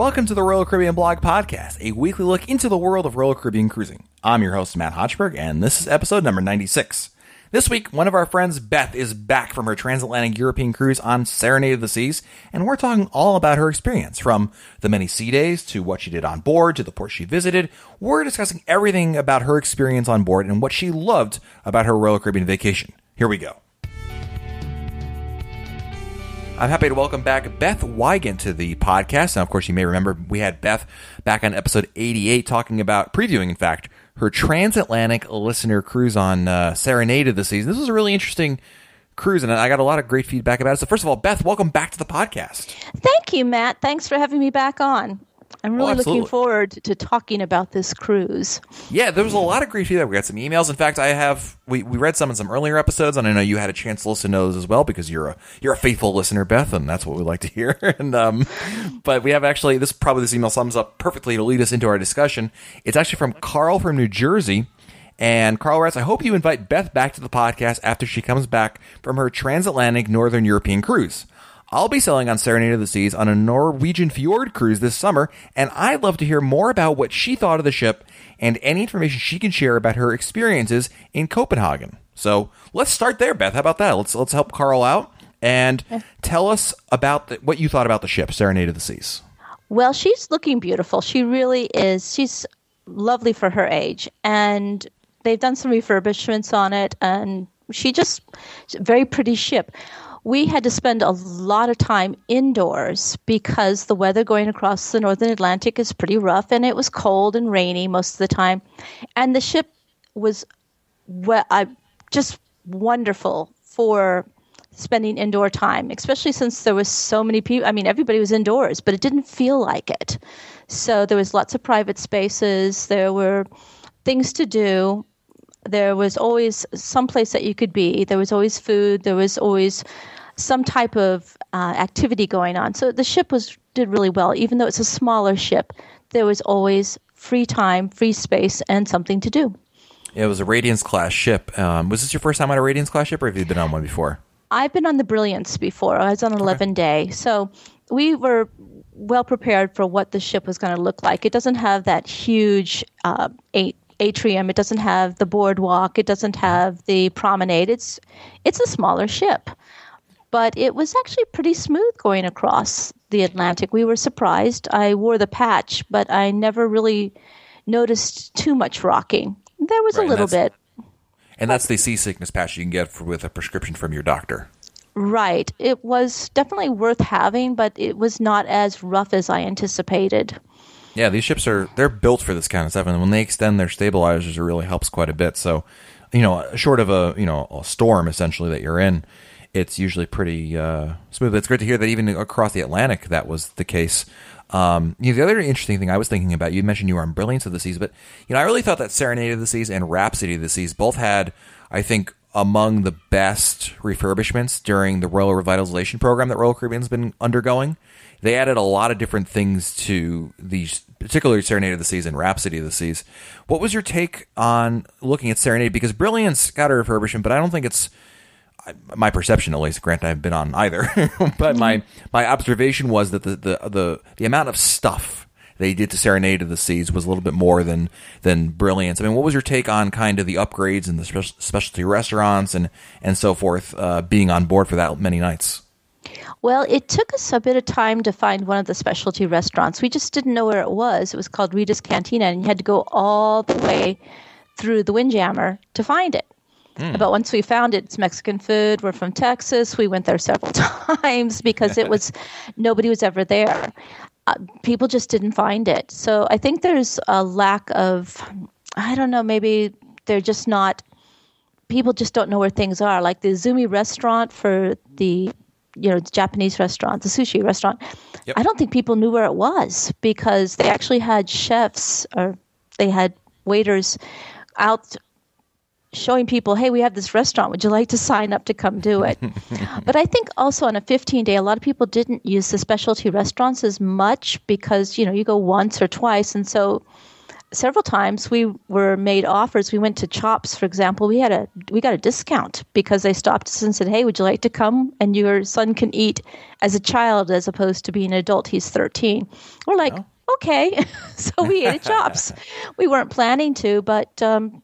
Welcome to the Royal Caribbean Blog Podcast, a weekly look into the world of Royal Caribbean cruising. I'm your host, Matt Hochberg, and this is episode number 96. This week, one of our friends, Beth, is back from her transatlantic European cruise on Serenade of the Seas, and we're talking all about her experience, from the many sea days to what she did on board to the port she visited. We're discussing everything about her experience on board and what she loved about her Royal Caribbean vacation. Here we go. I'm happy to welcome back Beth Wygant to the podcast. Now, of course, you may remember we had Beth back on episode 88 talking about, previewing, in fact, her transatlantic listener cruise on uh, Serenade of the Season. This was a really interesting cruise, and I got a lot of great feedback about it. So, first of all, Beth, welcome back to the podcast. Thank you, Matt. Thanks for having me back on. I'm really Oh, looking forward to talking about this cruise. Yeah, there was a lot of great feedback. We got some emails. In fact, I have we, we read some in some earlier episodes, and I know you had a chance to listen to those as well because you're a you're a faithful listener, Beth, and that's what we like to hear. and um, but we have actually this probably this email sums up perfectly to lead us into our discussion. It's actually from Carl from New Jersey. And Carl writes, I hope you invite Beth back to the podcast after she comes back from her transatlantic Northern European cruise. I'll be sailing on Serenade of the Seas on a Norwegian fjord cruise this summer, and I'd love to hear more about what she thought of the ship and any information she can share about her experiences in Copenhagen. So let's start there, Beth. How about that? Let's let's help Carl out and tell us about the, what you thought about the ship, Serenade of the Seas. Well, she's looking beautiful. She really is. She's lovely for her age. And they've done some refurbishments on it. And she just, very pretty ship. We had to spend a lot of time indoors because the weather going across the northern Atlantic is pretty rough and it was cold and rainy most of the time. And the ship was well, I, just wonderful for spending indoor time, especially since there was so many people. I mean, everybody was indoors, but it didn't feel like it. So there was lots of private spaces. There were things to do. There was always some place that you could be. There was always food. There was always some type of uh, activity going on. So the ship was did really well, even though it's a smaller ship. There was always free time, free space, and something to do. It was a Radiance class ship. Um, was this your first time on a Radiance class ship, or have you been on one before? I've been on the Brilliance before. I was on an 11 day. So we were well prepared for what the ship was going to look like. It doesn't have that huge uh, a- atrium. It doesn't have the boardwalk. It doesn't have the promenade. It's it's a smaller ship, but it was actually pretty smooth going across the Atlantic. We were surprised. I wore the patch, but I never really noticed too much rocking. There was Right, a little that's- bit. And that's the seasickness patch you can get for, with a prescription from your doctor. Right. It was definitely worth having, but it was not as rough as I anticipated. Yeah, these ships are they're built for this kind of stuff, and when they extend their stabilizers, it really helps quite a bit. So, you know, short of a you know a storm essentially that you're in, it's usually pretty uh, smooth. It's great to hear that even across the Atlantic that was the case. Um, you know, the other interesting thing I was thinking about, you mentioned you were on Brilliance of the Seas, but you know, I really thought that Serenade of the Seas and Rhapsody of the Seas both had, I think, among the best refurbishments during the Royal Revitalization program that Royal Caribbean's been undergoing. They added a lot of different things to these, particularly Serenade of the Seas and Rhapsody of the Seas. What was your take on looking at Serenade? Because Brilliance got a refurbishment, but I don't think it's my perception at least. Grant, I've been on either, but my my observation was that the, the the the amount of stuff they did to Serenade of the Seas was a little bit more than than Brilliance. I mean, what was your take on kind of the upgrades and the special, specialty restaurants and and so forth uh, being on board for that many nights? Well, it took us a bit of time to find one of the specialty restaurants. We just didn't know where it was. It was called Rita's Cantina, and you had to go all the way through the Windjammer to find it. But once we found it, it's Mexican food. We're from Texas. We went there several times because it was nobody was ever there. Uh, people just didn't find it. So I think there's a lack of, I don't know, maybe they're just not. People just don't know where things are. Like the Izumi restaurant for the, you know, Japanese restaurant, the sushi restaurant. Yep. I don't think people knew where it was because they actually had chefs or they had waiters out showing people, hey, we have this restaurant. Would you like to sign up to come do it? but I think also on a 15 day, a lot of people didn't use the specialty restaurants as much because, you know, you go once or twice. And so several times we were made offers. We went to Chops, for example. We had a we got a discount because they stopped us and said, "Hey, would you like to come? And your son can eat as a child as opposed to being an adult. He's 13." We're like, oh. "Okay," so we ate at Chops. we weren't planning to, but um,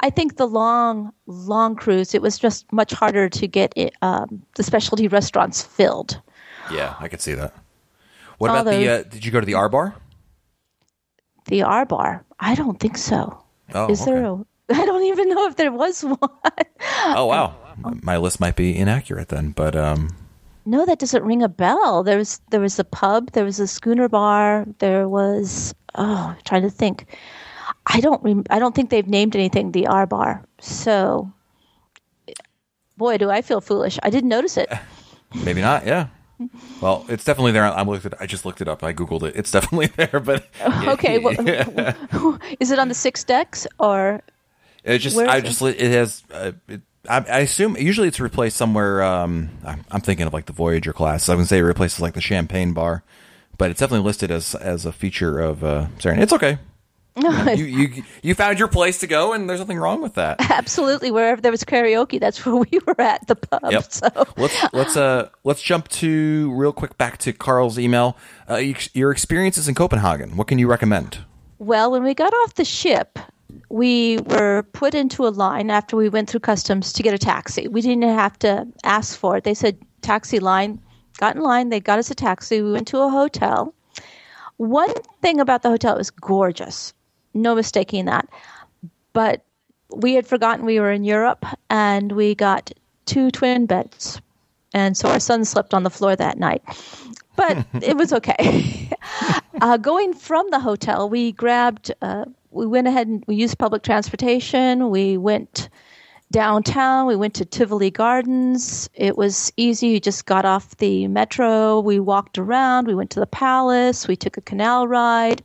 I think the long long cruise it was just much harder to get it, um, the specialty restaurants filled. Yeah, I could see that. What about the? Uh, did you go to the R bar? The R bar? I don't think so. Oh, is okay. there a? I don't even know if there was one. oh wow, my list might be inaccurate then, but um. No, that doesn't ring a bell. There was there was a pub, there was a schooner bar, there was oh, I'm trying to think. I don't rem- I don't think they've named anything the R bar. So, boy, do I feel foolish. I didn't notice it. Maybe not. Yeah. Well, it's definitely there. I'm looked at. I just looked it up. I googled it. It's definitely there. But okay, well, is it on the six decks or? It just. I just. It has. Uh, it, I, I, assume usually it's replaced somewhere. Um, I'm, I'm, thinking of like the Voyager class. So I gonna say it replaces like the Champagne bar, but it's definitely listed as as a feature of uh, Saturn. It's okay. You, you you found your place to go, and there's nothing wrong with that. Absolutely, wherever there was karaoke, that's where we were at the pub. Yep. So let's let's uh let's jump to real quick back to Carl's email. Uh, your experiences in Copenhagen. What can you recommend? Well, when we got off the ship, we were put into a line after we went through customs to get a taxi. We didn't have to ask for it. They said taxi line. Got in line. They got us a taxi. We went to a hotel. One thing about the hotel was gorgeous no mistaking that. But we had forgotten we were in Europe and we got two twin beds. And so our son slept on the floor that night. But it was okay. uh, going from the hotel, we grabbed, uh, we went ahead and we used public transportation. We went downtown. We went to Tivoli Gardens. It was easy. You just got off the metro. We walked around. We went to the palace. We took a canal ride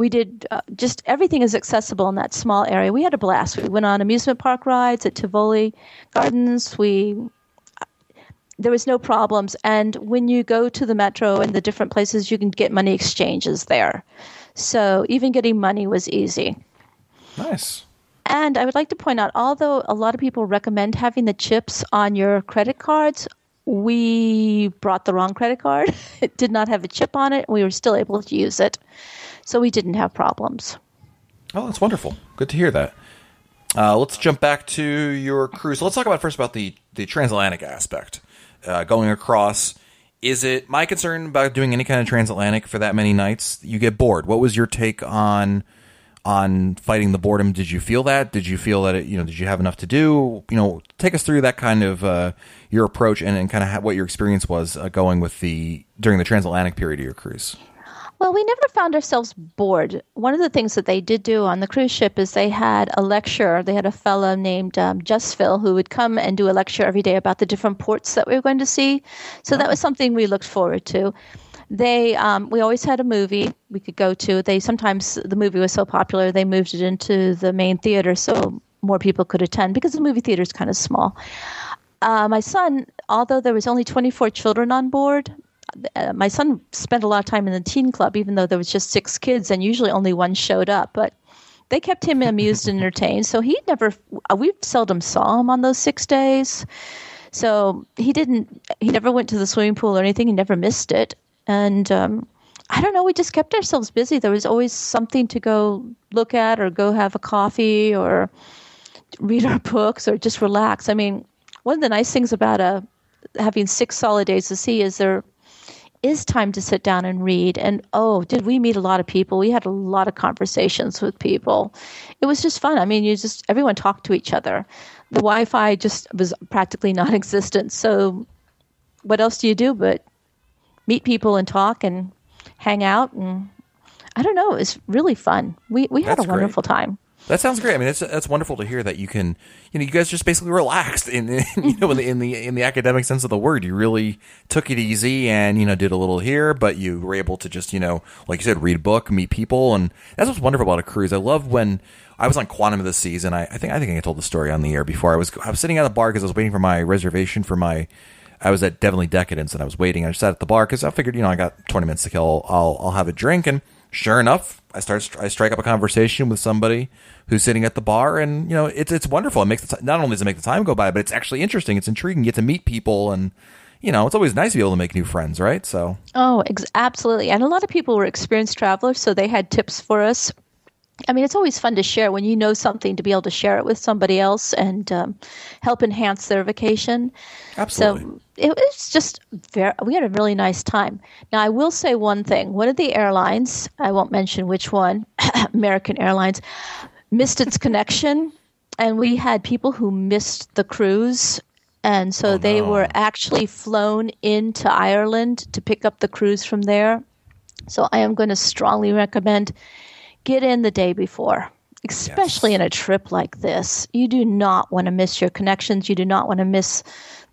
we did uh, just everything is accessible in that small area. We had a blast. We went on amusement park rides at Tivoli Gardens. We there was no problems. And when you go to the metro and the different places, you can get money exchanges there. So even getting money was easy. Nice. And I would like to point out, although a lot of people recommend having the chips on your credit cards, we brought the wrong credit card. it did not have a chip on it. We were still able to use it so we didn't have problems. Oh, that's wonderful. Good to hear that. Uh, let's jump back to your cruise. Let's talk about first about the the transatlantic aspect. Uh, going across, is it my concern about doing any kind of transatlantic for that many nights? You get bored. What was your take on on fighting the boredom? Did you feel that? Did you feel that it, you know? Did you have enough to do? You know, take us through that kind of uh, your approach and, and kind of what your experience was uh, going with the during the transatlantic period of your cruise. Well, we never found ourselves bored. One of the things that they did do on the cruise ship is they had a lecture. They had a fellow named um, Phil who would come and do a lecture every day about the different ports that we were going to see. So that was something we looked forward to. They, um, we always had a movie we could go to. They sometimes the movie was so popular they moved it into the main theater so more people could attend because the movie theater is kind of small. Uh, my son, although there was only 24 children on board, uh, my son spent a lot of time in the teen club, even though there was just six kids, and usually only one showed up. But they kept him amused and entertained. So he never, uh, we seldom saw him on those six days. So he didn't, he never went to the swimming pool or anything. He never missed it. And um, I don't know, we just kept ourselves busy. There was always something to go look at or go have a coffee or read our books or just relax. I mean, one of the nice things about a, uh, having six solid days to see is there is time to sit down and read. And oh, did we meet a lot of people? We had a lot of conversations with people. It was just fun. I mean, you just, everyone talked to each other. The Wi Fi just was practically non existent. So, what else do you do but meet people and talk and hang out? And I don't know, it was really fun. We, we had That's a wonderful great. time. That sounds great. I mean, it's that's wonderful to hear that you can, you know, you guys just basically relaxed in, in you know, in the, in the in the academic sense of the word. You really took it easy and you know did a little here, but you were able to just you know, like you said, read a book, meet people, and that's what's wonderful about a cruise. I love when I was on Quantum of the Seas, and I, I think I think I told the story on the air before. I was I was sitting at the bar because I was waiting for my reservation for my. I was at Devinely Decadent and I was waiting. I just sat at the bar because I figured, you know, I got 20 minutes to kill. I'll I'll have a drink and sure enough, I start I strike up a conversation with somebody who's sitting at the bar, and you know, it's it's wonderful. It makes the t- not only does it make the time go by, but it's actually interesting. It's intriguing. You get to meet people, and you know, it's always nice to be able to make new friends, right? So, oh, ex- absolutely. And a lot of people were experienced travelers, so they had tips for us. I mean, it's always fun to share when you know something to be able to share it with somebody else and um, help enhance their vacation. Absolutely. So it was just very, we had a really nice time. Now, I will say one thing. One of the airlines, I won't mention which one, American Airlines, missed its connection. And we had people who missed the cruise. And so Oh, they no. were actually flown into Ireland to pick up the cruise from there. So I am going to strongly recommend get in the day before, especially in a trip like this. You do not want to miss your connections. You do not want to miss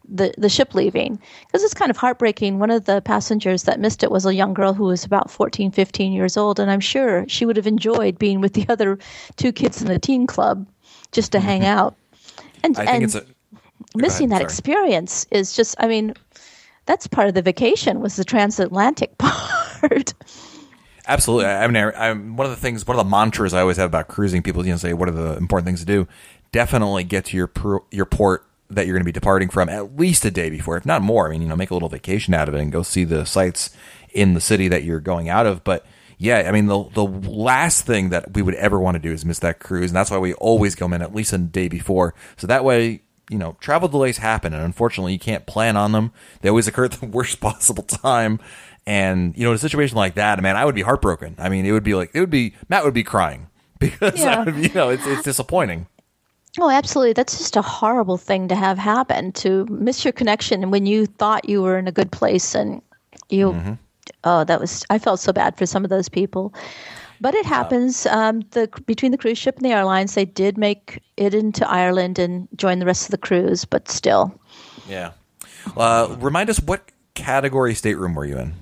the, the ship leaving because it's kind of heartbreaking. One of the passengers that missed it was a young girl who was about 14, 15 years old, and I'm sure she would have enjoyed being with the other two kids in the teen club just to hang out. And, Mm-hmm. Think and it's a missing ahead, that experience is just, I mean, that's part of the vacation was the transatlantic part. Absolutely. I I mean, I, I'm one of the things, one of the mantras I always have about cruising. People, you know, say, "What are the important things to do?" Definitely get to your per, your port that you're going to be departing from at least a day before, if not more. I mean, you know, make a little vacation out of it and go see the sights in the city that you're going out of. But yeah, I mean, the the last thing that we would ever want to do is miss that cruise, and that's why we always go in at least a day before, so that way. You know, travel delays happen, and unfortunately, you can't plan on them. They always occur at the worst possible time. And you know, in a situation like that, man, I would be heartbroken. I mean, it would be like it would be Matt would be crying because Yeah. you know it's it's disappointing. Oh, absolutely. That's just a horrible thing to have happen to miss your connection when you thought you were in a good place and you. Oh, that was. I felt so bad for some of those people, but it happens. Um, the between the cruise ship and the airlines, they did make it into Ireland and join the rest of the cruise, but still, Yeah. Uh, remind us what category stateroom were you in?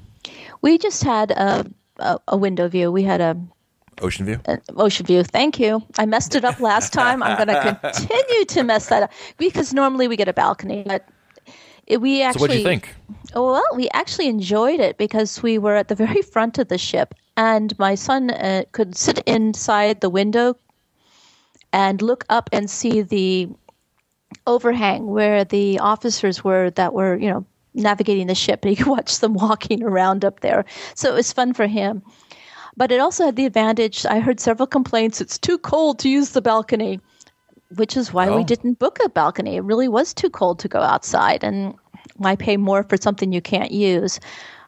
we just had a a, a window view. We had a Ocean View. an ocean view. Thank you. I messed it up last time. I'm going to continue to mess that up because normally we get a balcony, but it, we So actually. what do you think? Oh, Well, we actually enjoyed it because we were at the very front of the ship, and my son uh, could sit inside the window and look up and see the overhang where the officers were that were, you know, navigating the ship. And he could watch them walking around up there. So it was fun for him. But it also had the advantage. I heard several complaints. It's too cold to use the balcony, which is why Oh. we didn't book a balcony. It really was too cold to go outside, and why pay more for something you can't use?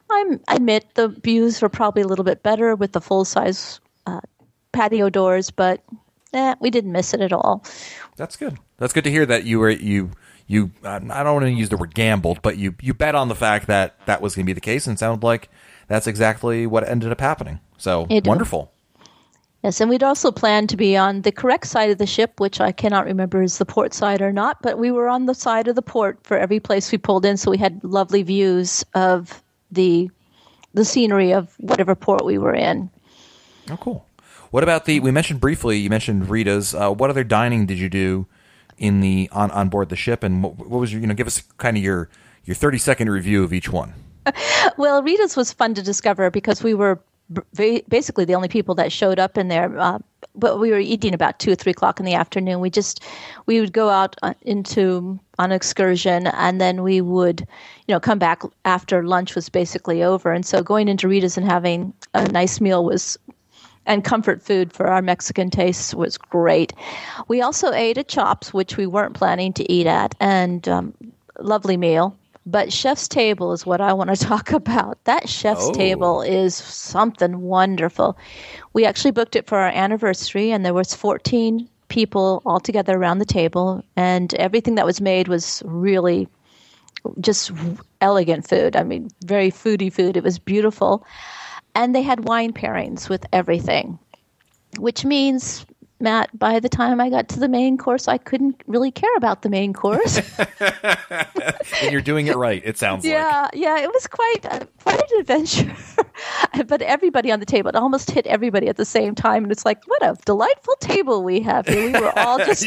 I'm, I admit the views were probably a little bit better with the full size uh, patio doors, but eh, we didn't miss it at all. That's good. That's good to hear that you were you you. I don't want to use the word gambled, but you you bet on the fact that that was going to be the case, and it sounded like that's exactly what ended up happening. So It wonderful. Yes, and we'd also planned to be on the correct side of the ship, which I cannot remember is the port side or not, but we were on the side of the port for every place we pulled in, so we had lovely views of the the scenery of whatever port we were in. Oh, cool. What about the? We mentioned briefly. You mentioned Rita's. Uh, what other dining did you do in the on on board the ship, and what, what was your? You know, give us kind of your your thirty second review of each one. Well, Rita's was fun to discover because we were basically the only people that showed up in there. Uh, but we were eating about two or three o'clock in the afternoon. We just we would go out uh, into on excursion, and then we would, you know, come back after lunch was basically over. And so going into Rita's and having a nice meal was and comfort food for our Mexican tastes was great. We also ate at Chops, which we weren't planning to eat at, and um, lovely meal. But chef's table is what I want to talk about. That chef's Oh. table is something wonderful. We actually booked it for our anniversary, and there was 14 people all together around the table, and everything that was made was really just elegant food. I mean, very foodie food. It was beautiful. And they had wine pairings with everything, which means, Matt, by the time I got to the main course, I couldn't really care about the main course. And you're doing it right. It sounds like. yeah, yeah, it was quite uh, quite an adventure. but everybody on the table, it almost hit everybody at the same time, and it's like, what a delightful table we have here. We were all just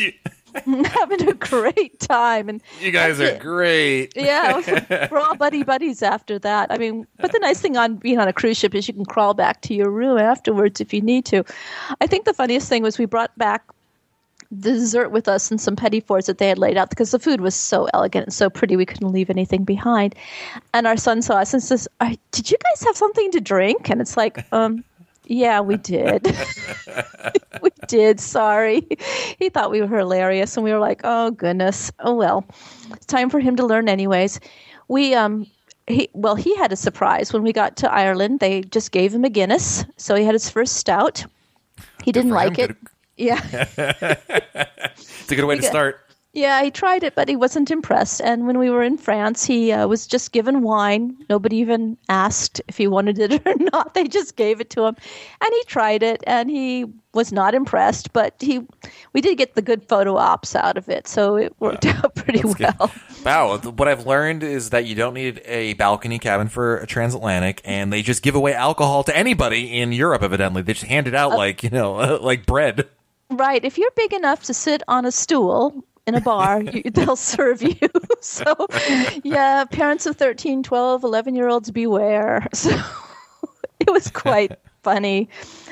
having a great time. And You guys are great. Yeah, we're all buddy buddies after that. I mean, but the nice thing on being on a cruise ship is you can crawl back to your room afterwards if you need to. I think the funniest thing was we brought back the dessert with us and some petty fours that they had laid out because the food was so elegant and so pretty we couldn't leave anything behind. And our son saw us and says, "Did you guys have something to drink?" And it's like, um. Yeah, we did. we did. Sorry. He thought we were hilarious, and we were like, "Oh goodness. Oh well, it's time for him to learn, anyways." We um, he well, he had a surprise when we got to Ireland. They just gave him a Guinness, so he had his first stout. He didn't like it. Yeah. It's a good way to start. Yeah, he tried it, but he wasn't impressed. And when we were in France, he uh, was just given wine. Nobody even asked if he wanted it or not. They just gave it to him, and he tried it, and he was not impressed. But he, we did get the good photo ops out of it, so it worked out pretty well. Wow, what I've learned is that you don't need a balcony cabin for a transatlantic, and they just give away alcohol to anybody in Europe. Evidently, they just hand it out like you know, like bread. Right. If you're big enough to sit on a stool in a bar, you, they'll serve you. So, yeah, parents of 13, 12, 11 year olds beware. So it was quite funny.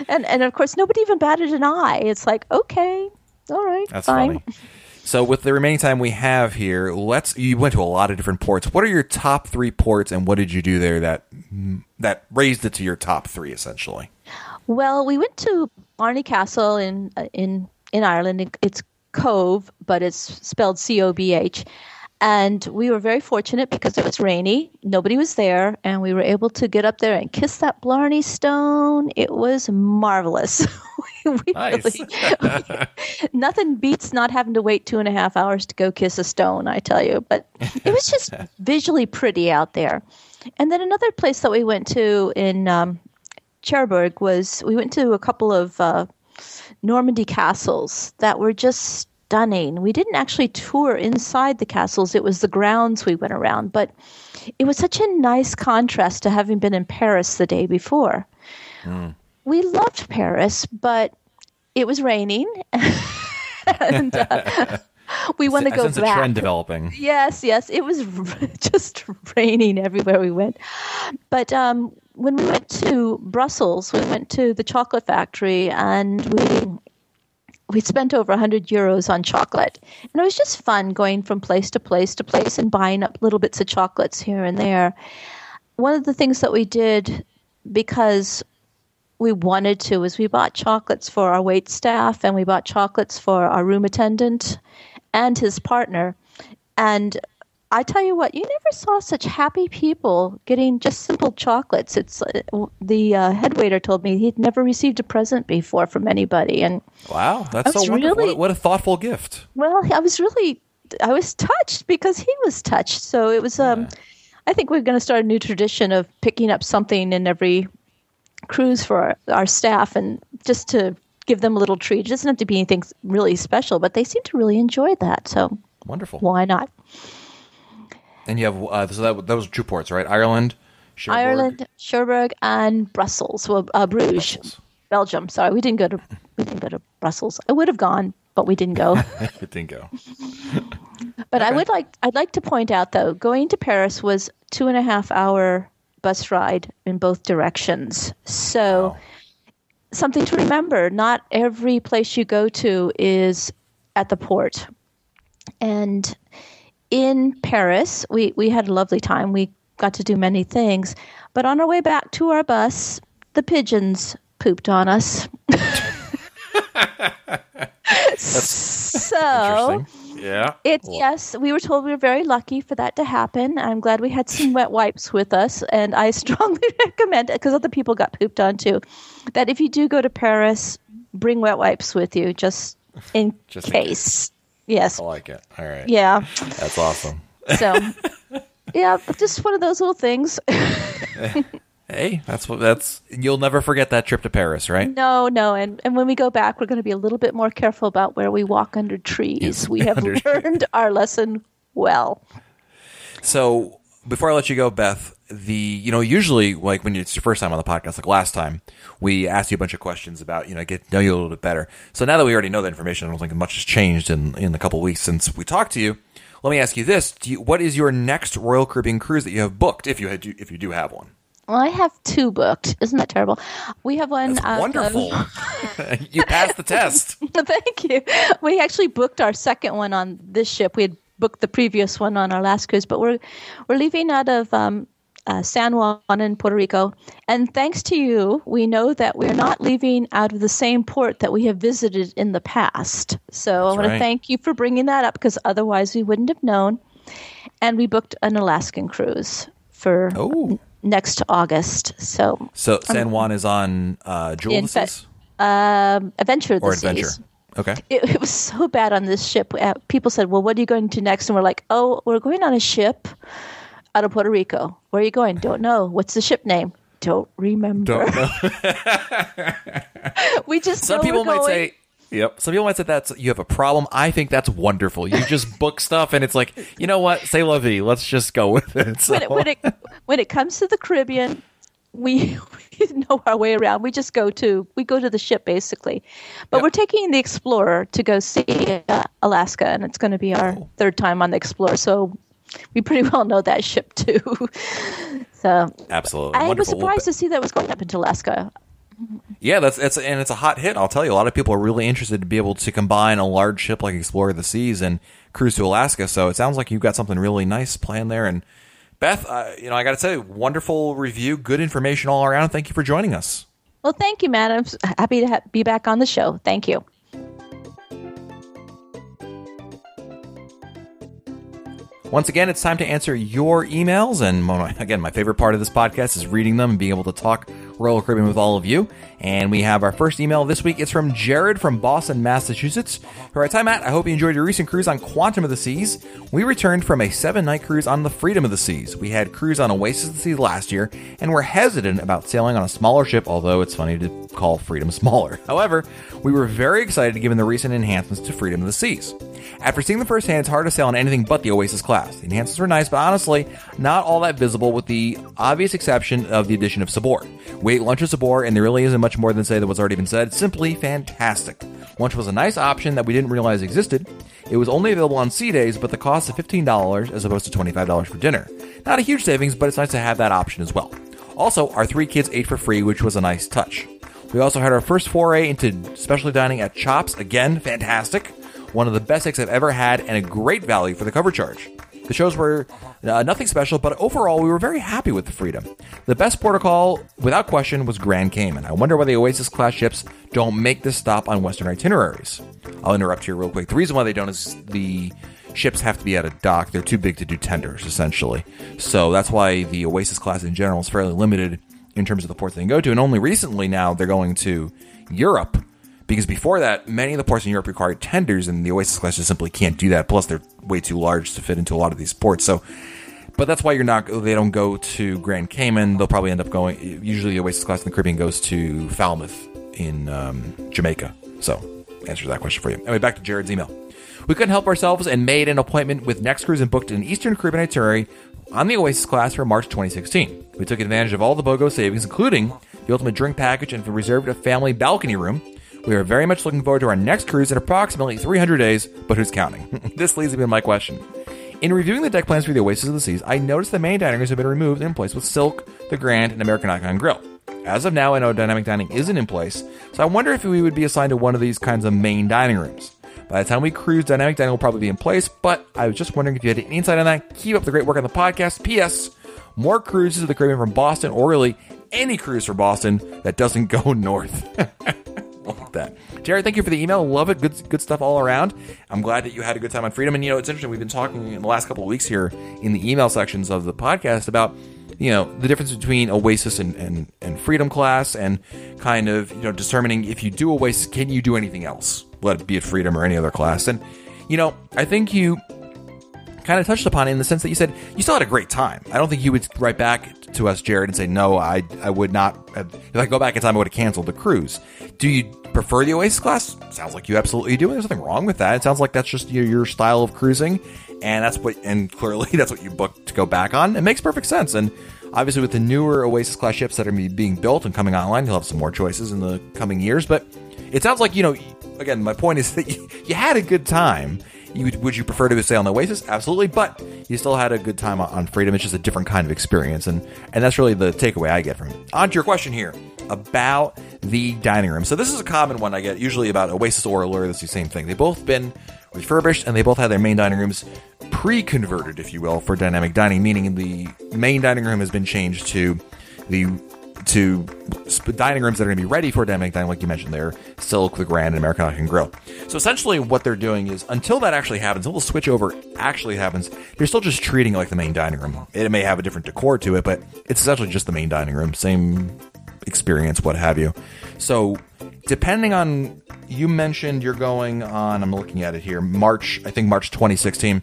And, and of course, nobody even batted an eye. It's like, okay, all right, That's fine. funny. So, with the remaining time we have here, let's. You went to a lot of different ports. What are your top three ports, and what did you do there that that raised it to your top three, essentially? Well, we went to Blarney Castle in uh, in in Ireland. It's Cove, but it's spelled C O B H. And we were very fortunate because it was rainy. Nobody was there, and we were able to get up there and kiss that Blarney Stone. It was marvelous. we Nice. really, nothing beats not having to wait two and a half hours to go kiss a stone, I tell you. But it was just visually pretty out there. And then another place that we went to in um, Cherbourg was we went to a couple of uh, Normandy castles that were just stunning. We didn't actually tour inside the castles, it was the grounds we went around, but it was such a nice contrast to having been in Paris the day before. We loved Paris, but it was raining. and uh, we want to go sense a trend developing. Yes, yes. It was just raining everywhere we went. But um, when we went to Brussels, we went to the chocolate factory and we we spent over 100 euros on chocolate. And it was just fun going from place to place to place and buying up little bits of chocolates here and there. One of the things that we did because we wanted to was we bought chocolates for our wait staff and we bought chocolates for our room attendant and his partner. And I tell you what, you never saw such happy people getting just simple chocolates. It's uh, the uh, head waiter told me he'd never received a present before from anybody, and Wow, that's so wonderful. really- What, a- what a thoughtful gift. well, I was really, I was touched because he was touched. So it was. Um, I think we're going to start a new tradition of picking up something in every cruise for our, our staff, and just to give them a little treat. It doesn't have to be anything really special, but they seem to really enjoy that. So Wonderful. why not? And you have uh, so that those were two ports, right? Ireland, Cherbourg. Ireland, Cherbourg, and Brussels. Well, uh, Bruges, Brussels. Belgium. Sorry, we didn't go to we didn't go to Brussels. I would have gone, but we didn't go. Good thing go. But I would like I'd like to point out though, going to Paris was two and a half hour bus ride in both directions. So Wow. something to remember, not every place you go to is at the port. And in Paris, we, we had a lovely time. We got to do many things. But on our way back to our bus, the pigeons pooped on us. so Yeah. it's yes, we were told we were very lucky for that to happen. I'm glad we had some wet wipes with us, and I strongly recommend it because other people got pooped on too. That if you do go to Paris, bring wet wipes with you just in Just in case. Yes, I like it. All right. yeah. That's awesome. So yeah, just one of those little things. Hey, that's what that's. You'll never forget that trip to Paris, right? No, no, and and when we go back, we're going to be a little bit more careful about where we walk under trees. We have Under- learned our lesson well. So before I let you go, Beth, the you know usually like when it's your first time on the podcast like last time we asked you a bunch of questions about you know get to know you a little bit better so now that we already know that information i don't think much has changed in in the couple weeks since we talked to you let me ask you this you, what is your next royal caribbean cruise that you have booked if you had if you do have one well, I have two booked. Isn't that terrible? We have one. That's uh, wonderful. you passed the test. Thank you. We actually booked our second one on this ship. We had booked the previous one on our last cruise, but we're we're leaving out of um, uh, San Juan in Puerto Rico. And thanks to you, we know that we're not leaving out of the same port that we have visited in the past. So That's I want right. to thank you for bringing that up because otherwise we wouldn't have known. And we booked an Alaskan cruise for oh. next August. So so San Juan um, is on uh, Jewel Seas? Um, Adventure of the or Adventure. Seas. Okay. It, it, was so bad on this ship. Uh, people said, "Well, what are you going to next?" And we're like, "Oh, we're going on a ship out of Puerto Rico. Where are you going? Don't know. What's the ship name? Don't remember. Don't know. we just some people might say. Yep. Some people might say that's you have a problem. I think that's wonderful. You just book stuff, and it's like, you know what? Say la vie. Let's just go with it. So. When, it, when it when it comes to the Caribbean, we, we know our way around. We just go to we go to the ship basically, but yep. we're taking the Explorer to go see uh, Alaska, and it's going to be our oh. third time on the Explorer. So we pretty well know that ship too. so absolutely, I Wonderful. was surprised to see that was going up into Alaska. Yeah, that's it's and it's a hot hit. I'll tell you, a lot of people are really interested to be able to combine a large ship like Explorer of the Seas and cruise to Alaska. So it sounds like you've got something really nice planned there. And Beth, uh, you know, I got to say, wonderful review, good information all around. Thank you for joining us. Well, thank you, Matt. I'm happy to ha- be back on the show. Thank you. Once again, it's time to answer your emails. And again, my favorite part of this podcast is reading them and being able to talk Royal Caribbean with all of you. And we have our first email this week. It's from Jared from Boston, Massachusetts. Who writes, Hi Matt, I hope you enjoyed your recent cruise on Quantum of the Seas. We returned from a seven night cruise on the Freedom of the Seas. We had cruise on Oasis of the Seas last year and were hesitant about sailing on a smaller ship, although it's funny to call Freedom smaller. However, we were very excited given the recent enhancements to Freedom of the Seas. After seeing them firsthand, it's hard to sail on anything but the Oasis class. The enhancements were nice, but honestly, not all that visible with the obvious exception of the addition of Sabor. We ate lunch at Sabor, and there really isn't much more than say that what's already been said. Simply fantastic. Lunch was a nice option that we didn't realize existed. It was only available on sea days, but the cost of $15 as opposed to $25 for dinner. Not a huge savings, but it's nice to have that option as well. Also, our three kids ate for free, which was a nice touch. We also had our first foray into specialty dining at Chops. Again, fantastic one of the best eggs I've ever had, and a great value for the cover charge. The shows were uh, nothing special, but overall, we were very happy with the Freedom. The best protocol, without question, was Grand Cayman. I wonder why the Oasis class ships don't make this stop on Western itineraries. I'll interrupt here real quick. The reason why they don't is the ships have to be at a dock. They're too big to do tenders, essentially. So that's why the Oasis class in general is fairly limited in terms of the ports they can go to. And only recently now they're going to Europe because before that, many of the ports in Europe required tenders, and the Oasis class just simply can't do that. Plus, they're way too large to fit into a lot of these ports. So, but that's why you're not. They don't go to Grand Cayman. They'll probably end up going. Usually, the Oasis class in the Caribbean goes to Falmouth in um, Jamaica. So, answer that question for you. Anyway, back to Jared's email. We couldn't help ourselves and made an appointment with Next Cruise and booked an Eastern Caribbean itinerary on the Oasis class for March 2016. We took advantage of all the BOGO savings, including the ultimate drink package and reserved a family balcony room. We are very much looking forward to our next cruise in approximately 300 days, but who's counting? this leads me to my question. In reviewing the deck plans for the Oasis of the Seas, I noticed the main dining rooms have been removed and replaced with Silk, the Grand, and American Icon Grill. As of now, I know dynamic dining isn't in place, so I wonder if we would be assigned to one of these kinds of main dining rooms. By the time we cruise, dynamic dining will probably be in place, but I was just wondering if you had any insight on that. Keep up the great work on the podcast. P.S. More cruises to the Caribbean from Boston, or really any cruise for Boston that doesn't go north. like that. Jared, thank you for the email. Love it. Good, good stuff all around. I'm glad that you had a good time on Freedom. And you know, it's interesting. We've been talking in the last couple of weeks here in the email sections of the podcast about you know the difference between Oasis and, and, and Freedom class, and kind of you know determining if you do Oasis, can you do anything else, let it be it Freedom or any other class. And you know, I think you kind of touched upon it in the sense that you said you still had a great time. I don't think you would write back to us, Jared, and say, no, I, I would not. Have, if I go back in time, I would have canceled the cruise. Do you prefer the Oasis class? Sounds like you absolutely do. There's nothing wrong with that. It sounds like that's just your, your style of cruising. And that's what, and clearly that's what you booked to go back on. It makes perfect sense. And Obviously, with the newer Oasis class ships that are being built and coming online, you'll have some more choices in the coming years. But it sounds like, you know, again, my point is that you, you had a good time. You, would you prefer to stay on the Oasis? Absolutely, but you still had a good time on Freedom. It's just a different kind of experience, and and that's really the takeaway I get from it. On to your question here about the dining room. So this is a common one I get usually about Oasis or Allure. That's the same thing. They've both been refurbished, and they both had their main dining rooms pre-converted, if you will, for dynamic dining, meaning the main dining room has been changed to the to dining rooms that are going to be ready for dynamic dining, like you mentioned there, Silk, the Grand, and American Icon Grill. So essentially, what they're doing is until that actually happens, until the switch over actually happens, they're still just treating it like the main dining room. It may have a different decor to it, but it's essentially just the main dining room, same experience, what have you. So depending on you mentioned you're going on i'm looking at it here march i think march 2016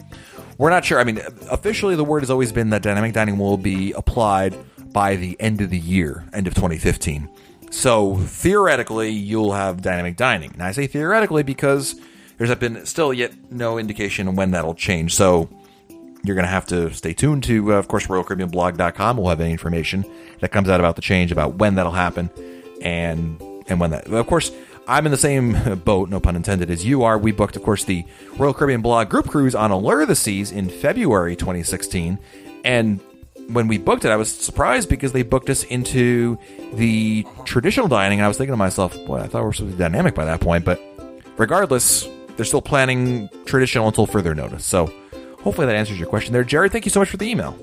we're not sure i mean officially the word has always been that dynamic dining will be applied by the end of the year end of 2015 so theoretically you'll have dynamic dining and i say theoretically because there's been still yet no indication when that'll change so you're going to have to stay tuned to uh, of course royalcaribbeanblog.com we'll have any information that comes out about the change about when that'll happen and and when that of course I'm in the same boat, no pun intended, as you are. We booked, of course, the Royal Caribbean Blog group cruise on Allure of the Seas in February 2016. And when we booked it, I was surprised because they booked us into the traditional dining. And I was thinking to myself, boy, I thought we were supposed to be dynamic by that point. But regardless, they're still planning traditional until further notice. So hopefully that answers your question there. Jared, thank you so much for the email.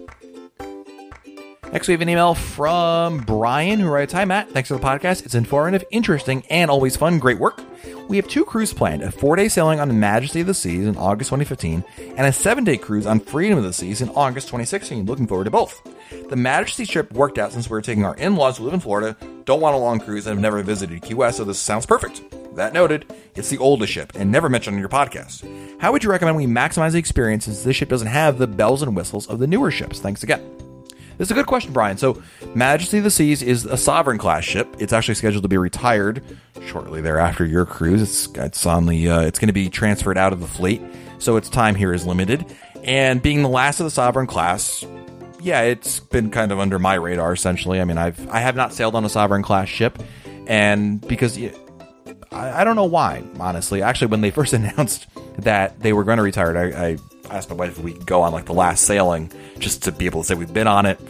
Next, we have an email from Brian who writes Hi, Matt. Thanks for the podcast. It's informative, interesting, and always fun. Great work. We have two cruises planned a four day sailing on the Majesty of the Seas in August 2015, and a seven day cruise on Freedom of the Seas in August 2016. Looking forward to both. The Majesty trip worked out since we are taking our in laws who live in Florida, don't want a long cruise, and have never visited Key West, so this sounds perfect. That noted, it's the oldest ship and never mentioned on your podcast. How would you recommend we maximize the experience since this ship doesn't have the bells and whistles of the newer ships? Thanks again. It's a good question, Brian. So, Majesty of the Seas is a sovereign class ship. It's actually scheduled to be retired shortly thereafter your cruise. It's it's on the uh, it's going to be transferred out of the fleet, so its time here is limited. And being the last of the sovereign class, yeah, it's been kind of under my radar essentially. I mean, I've I have not sailed on a sovereign class ship, and because I, I don't know why, honestly. Actually, when they first announced that they were going to retire it, I, I asked my wife if we could go on like the last sailing just to be able to say we've been on it.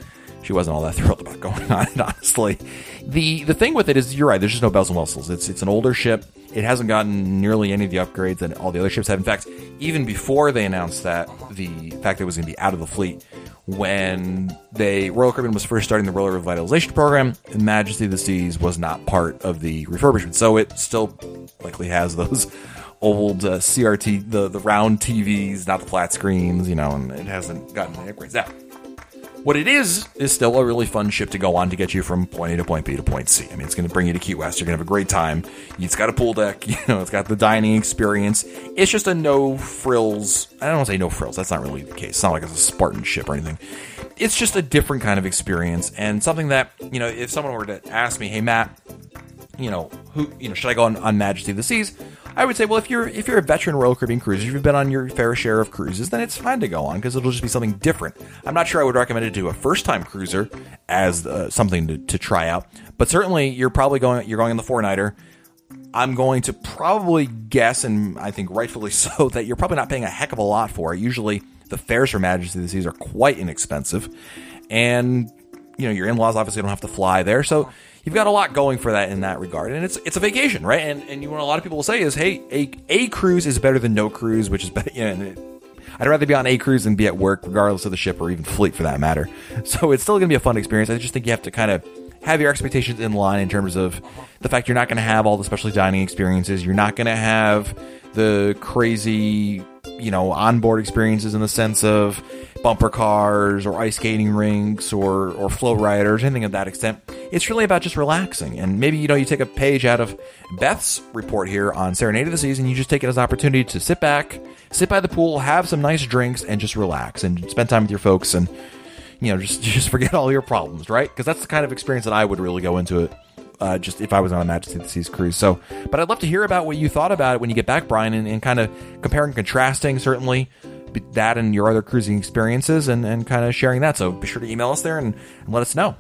She wasn't all that thrilled about going on it, honestly. The the thing with it is you're right, there's just no bells and whistles. It's it's an older ship. It hasn't gotten nearly any of the upgrades that all the other ships have. In fact, even before they announced that the fact that it was going to be out of the fleet, when they Royal Caribbean was first starting the Royal Revitalization program, Majesty of the Seas was not part of the refurbishment, so it still likely has those old uh, CRT, the the round TVs, not the flat screens, you know, and it hasn't gotten any upgrades. Now, what it is is still a really fun ship to go on to get you from point A to point B to point C. I mean, it's going to bring you to Key West. You're going to have a great time. It's got a pool deck. You know, it's got the dining experience. It's just a no frills. I don't want to say no frills. That's not really the case. It's not like it's a Spartan ship or anything. It's just a different kind of experience and something that you know, if someone were to ask me, "Hey, Matt," you know, who, you know, should I go on, on Majesty of the Seas? I would say, well, if you're if you're a veteran Royal Caribbean cruiser, if you've been on your fair share of cruises, then it's fine to go on because it'll just be something different. I'm not sure I would recommend it to a first time cruiser as uh, something to, to try out, but certainly you're probably going you're going on the four nighter. I'm going to probably guess, and I think rightfully so, that you're probably not paying a heck of a lot for it. Usually, the fares for Majesty of the Seas are quite inexpensive, and you know your in-laws obviously don't have to fly there, so you've got a lot going for that in that regard, and it's it's a vacation, right? And and you, what a lot of people will say is, hey, a a cruise is better than no cruise, which is better. You know, I'd rather be on a cruise than be at work, regardless of the ship or even fleet for that matter. So it's still going to be a fun experience. I just think you have to kind of have your expectations in line in terms of the fact you're not going to have all the specialty dining experiences. You're not going to have the crazy, you know, onboard experiences in the sense of bumper cars or ice skating rinks or or FlowRiders, anything of that extent. It's really about just relaxing. And maybe you know you take a page out of Beth's report here on Serenade of the Season. you just take it as an opportunity to sit back, sit by the pool, have some nice drinks, and just relax and spend time with your folks and you know just just forget all your problems, right? Because that's the kind of experience that I would really go into it. Uh, just if I was on a Majesty of the Seas cruise. So, but I'd love to hear about what you thought about it when you get back, Brian, and, and kind of comparing contrasting. Certainly, that and your other cruising experiences and, and kind of sharing that. So be sure to email us there and, and let us know.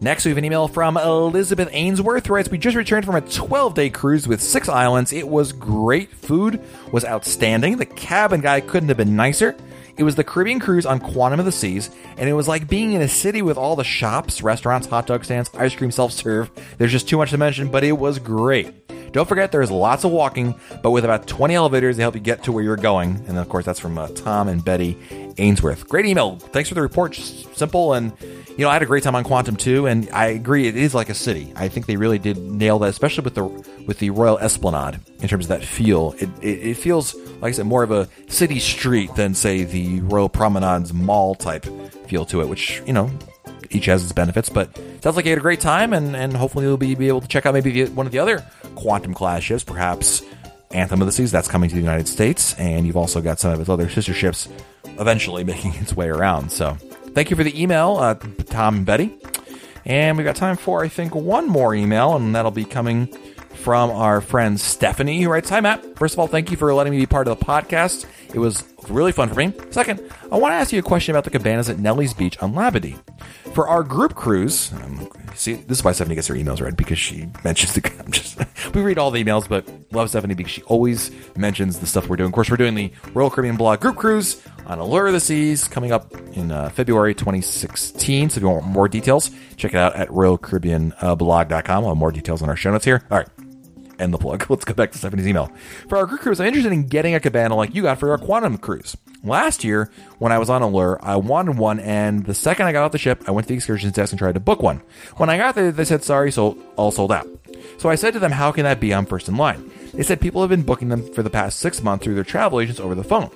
Next, we have an email from Elizabeth Ainsworth writes, We just returned from a 12 day cruise with six islands. It was great. Food was outstanding. The cabin guy couldn't have been nicer. It was the Caribbean cruise on Quantum of the Seas, and it was like being in a city with all the shops, restaurants, hot dog stands, ice cream self serve. There's just too much to mention, but it was great. Don't forget, there's lots of walking, but with about 20 elevators to help you get to where you're going. And of course, that's from uh, Tom and Betty Ainsworth. Great email. Thanks for the report. Just simple and you know, I had a great time on Quantum too, and I agree it is like a city. I think they really did nail that, especially with the with the Royal Esplanade in terms of that feel. It it, it feels like I said more of a city street than say the Royal Promenade's mall type feel to it, which you know each has its benefits. But sounds like you had a great time, and and hopefully you'll be, be able to check out maybe one of the other Quantum class ships, perhaps Anthem of the Seas. That's coming to the United States, and you've also got some of its other sister ships eventually making its way around. So thank you for the email, uh, Tom and Betty. And we've got time for, I think, one more email, and that'll be coming from our friend Stephanie, who writes Hi, Matt. First of all, thank you for letting me be part of the podcast. It was really fun for me. Second, I want to ask you a question about the cabanas at Nellie's Beach on Labadee. For our group cruise, um, see, this is why Stephanie gets her emails read because she mentions the. I'm just, we read all the emails, but love Stephanie because she always mentions the stuff we're doing. Of course, we're doing the Royal Caribbean Blog group cruise on Allure of the Seas coming up in uh, February 2016. So if you want more details, check it out at RoyalCaribbeanBlog.com. We'll have more details on our show notes here. All right end the plug. Let's go back to Stephanie's email. For our group cruise, I'm interested in getting a cabana like you got for your Quantum cruise. Last year, when I was on Allure, I wanted one, and the second I got off the ship, I went to the excursions desk and tried to book one. When I got there, they said, sorry, so all sold out. So I said to them, how can that be? I'm first in line. They said people have been booking them for the past six months through their travel agents over the phone.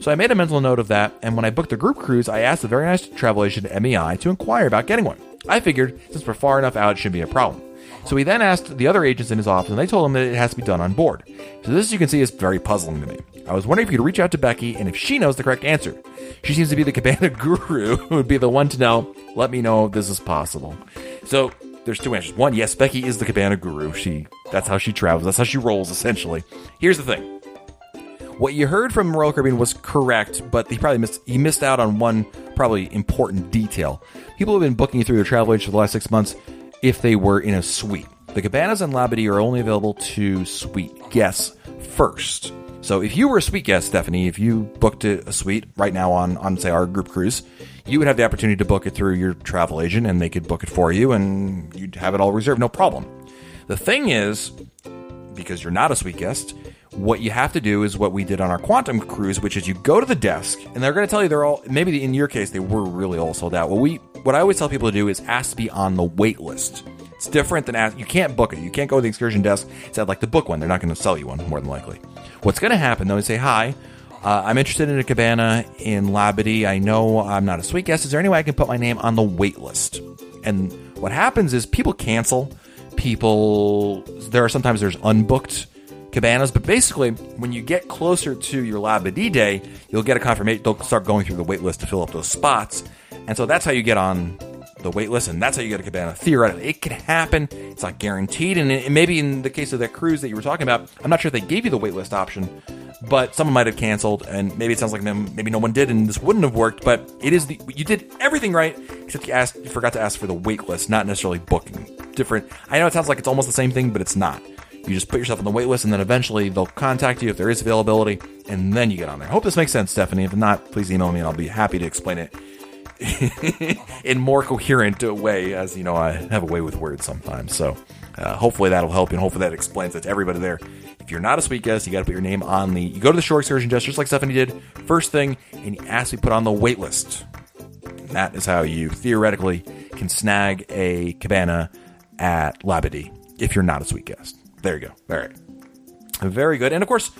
So I made a mental note of that, and when I booked the group cruise, I asked the very nice travel agent MEI to inquire about getting one. I figured, since we're far enough out, it shouldn't be a problem. So he then asked the other agents in his office, and they told him that it has to be done on board. So this, you can see, is very puzzling to me. I was wondering if you could reach out to Becky and if she knows the correct answer. She seems to be the cabana guru who would be the one to know. Let me know if this is possible. So there's two answers. One, yes, Becky is the cabana guru. She that's how she travels. That's how she rolls. Essentially, here's the thing. What you heard from Royal Caribbean was correct, but he probably missed he missed out on one probably important detail. People have been booking you through their travel agents for the last six months if they were in a suite. The cabanas in Labadee are only available to suite guests first. So if you were a suite guest, Stephanie, if you booked a suite right now on, on say our group cruise, you would have the opportunity to book it through your travel agent and they could book it for you and you'd have it all reserved, no problem. The thing is, because you're not a suite guest, what you have to do is what we did on our quantum cruise, which is you go to the desk and they're going to tell you they're all maybe in your case they were really all sold out. What we what I always tell people to do is ask to be on the wait list. It's different than ask. You can't book it. You can't go to the excursion desk. I'd like to book one. They're not going to sell you one more than likely. What's going to happen though is say hi. Uh, I'm interested in a cabana in Labadee. I know I'm not a suite guest. Is there any way I can put my name on the wait list? And what happens is people cancel. People there are sometimes there's unbooked cabanas. But basically, when you get closer to your Labadee day, you'll get a confirmation. They'll start going through the wait list to fill up those spots. And so that's how you get on the wait list, and that's how you get a cabana. Theoretically, it could happen. It's not guaranteed. And it, maybe in the case of that cruise that you were talking about, I'm not sure if they gave you the wait list option, but someone might have canceled, and maybe it sounds like maybe no one did, and this wouldn't have worked. But it is the you did everything right, except you asked, you forgot to ask for the wait list, not necessarily booking. Different. I know it sounds like it's almost the same thing, but it's not. You just put yourself on the wait list, and then eventually they'll contact you if there is availability, and then you get on there. I hope this makes sense, Stephanie. If not, please email me, and I'll be happy to explain it in more coherent way. As you know, I have a way with words sometimes. So uh, hopefully that'll help you, and hopefully that explains it to everybody there. If you're not a suite guest, you got to put your name on the. You go to the shore excursion just just like Stephanie did first thing, and you ask to be put on the wait list. And that is how you theoretically can snag a cabana at Labadee if you're not a suite guest. There you go. All right. Very good. And of course,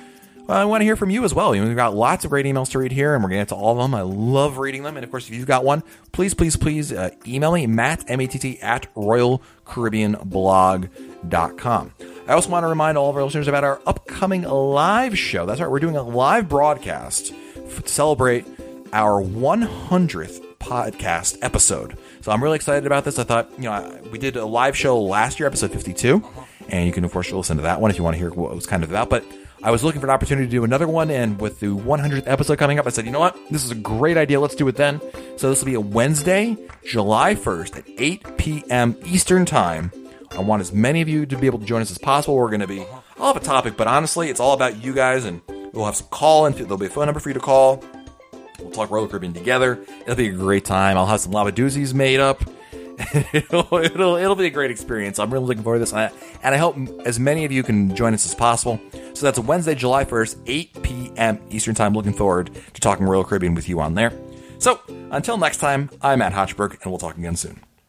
well, I want to hear from you as well. We've got lots of great emails to read here, and we're going to get to all of them. I love reading them. And of course, if you've got one, please, please, please uh, email me, Matt, M-A-T-T, at royalcaribbeanblog.com. I also want to remind all of our listeners about our upcoming live show. That's right, we're doing a live broadcast to celebrate our 100th podcast episode. So I'm really excited about this. I thought, you know, we did a live show last year, episode 52 and you can of course listen to that one if you want to hear what it was kind of about. But I was looking for an opportunity to do another one, and with the 100th episode coming up, I said, you know what? This is a great idea. Let's do it then. So this will be a Wednesday, July 1st at 8 p.m. Eastern Time. I want as many of you to be able to join us as possible. We're going to be, I'll have a topic, but honestly, it's all about you guys, and we'll have some call in. There'll be a phone number for you to call. We'll talk Royal Caribbean together. It'll be a great time. I'll have some Labadoozies made up. it'll, it'll, it'll be a great experience. I'm really looking forward to this. And I hope as many of you can join us as possible. So that's Wednesday, July 1st, 8 p.m. Eastern Time. Looking forward to talking Royal Caribbean with you on there. So until next time, I'm Matt Hochberg, and we'll talk again soon.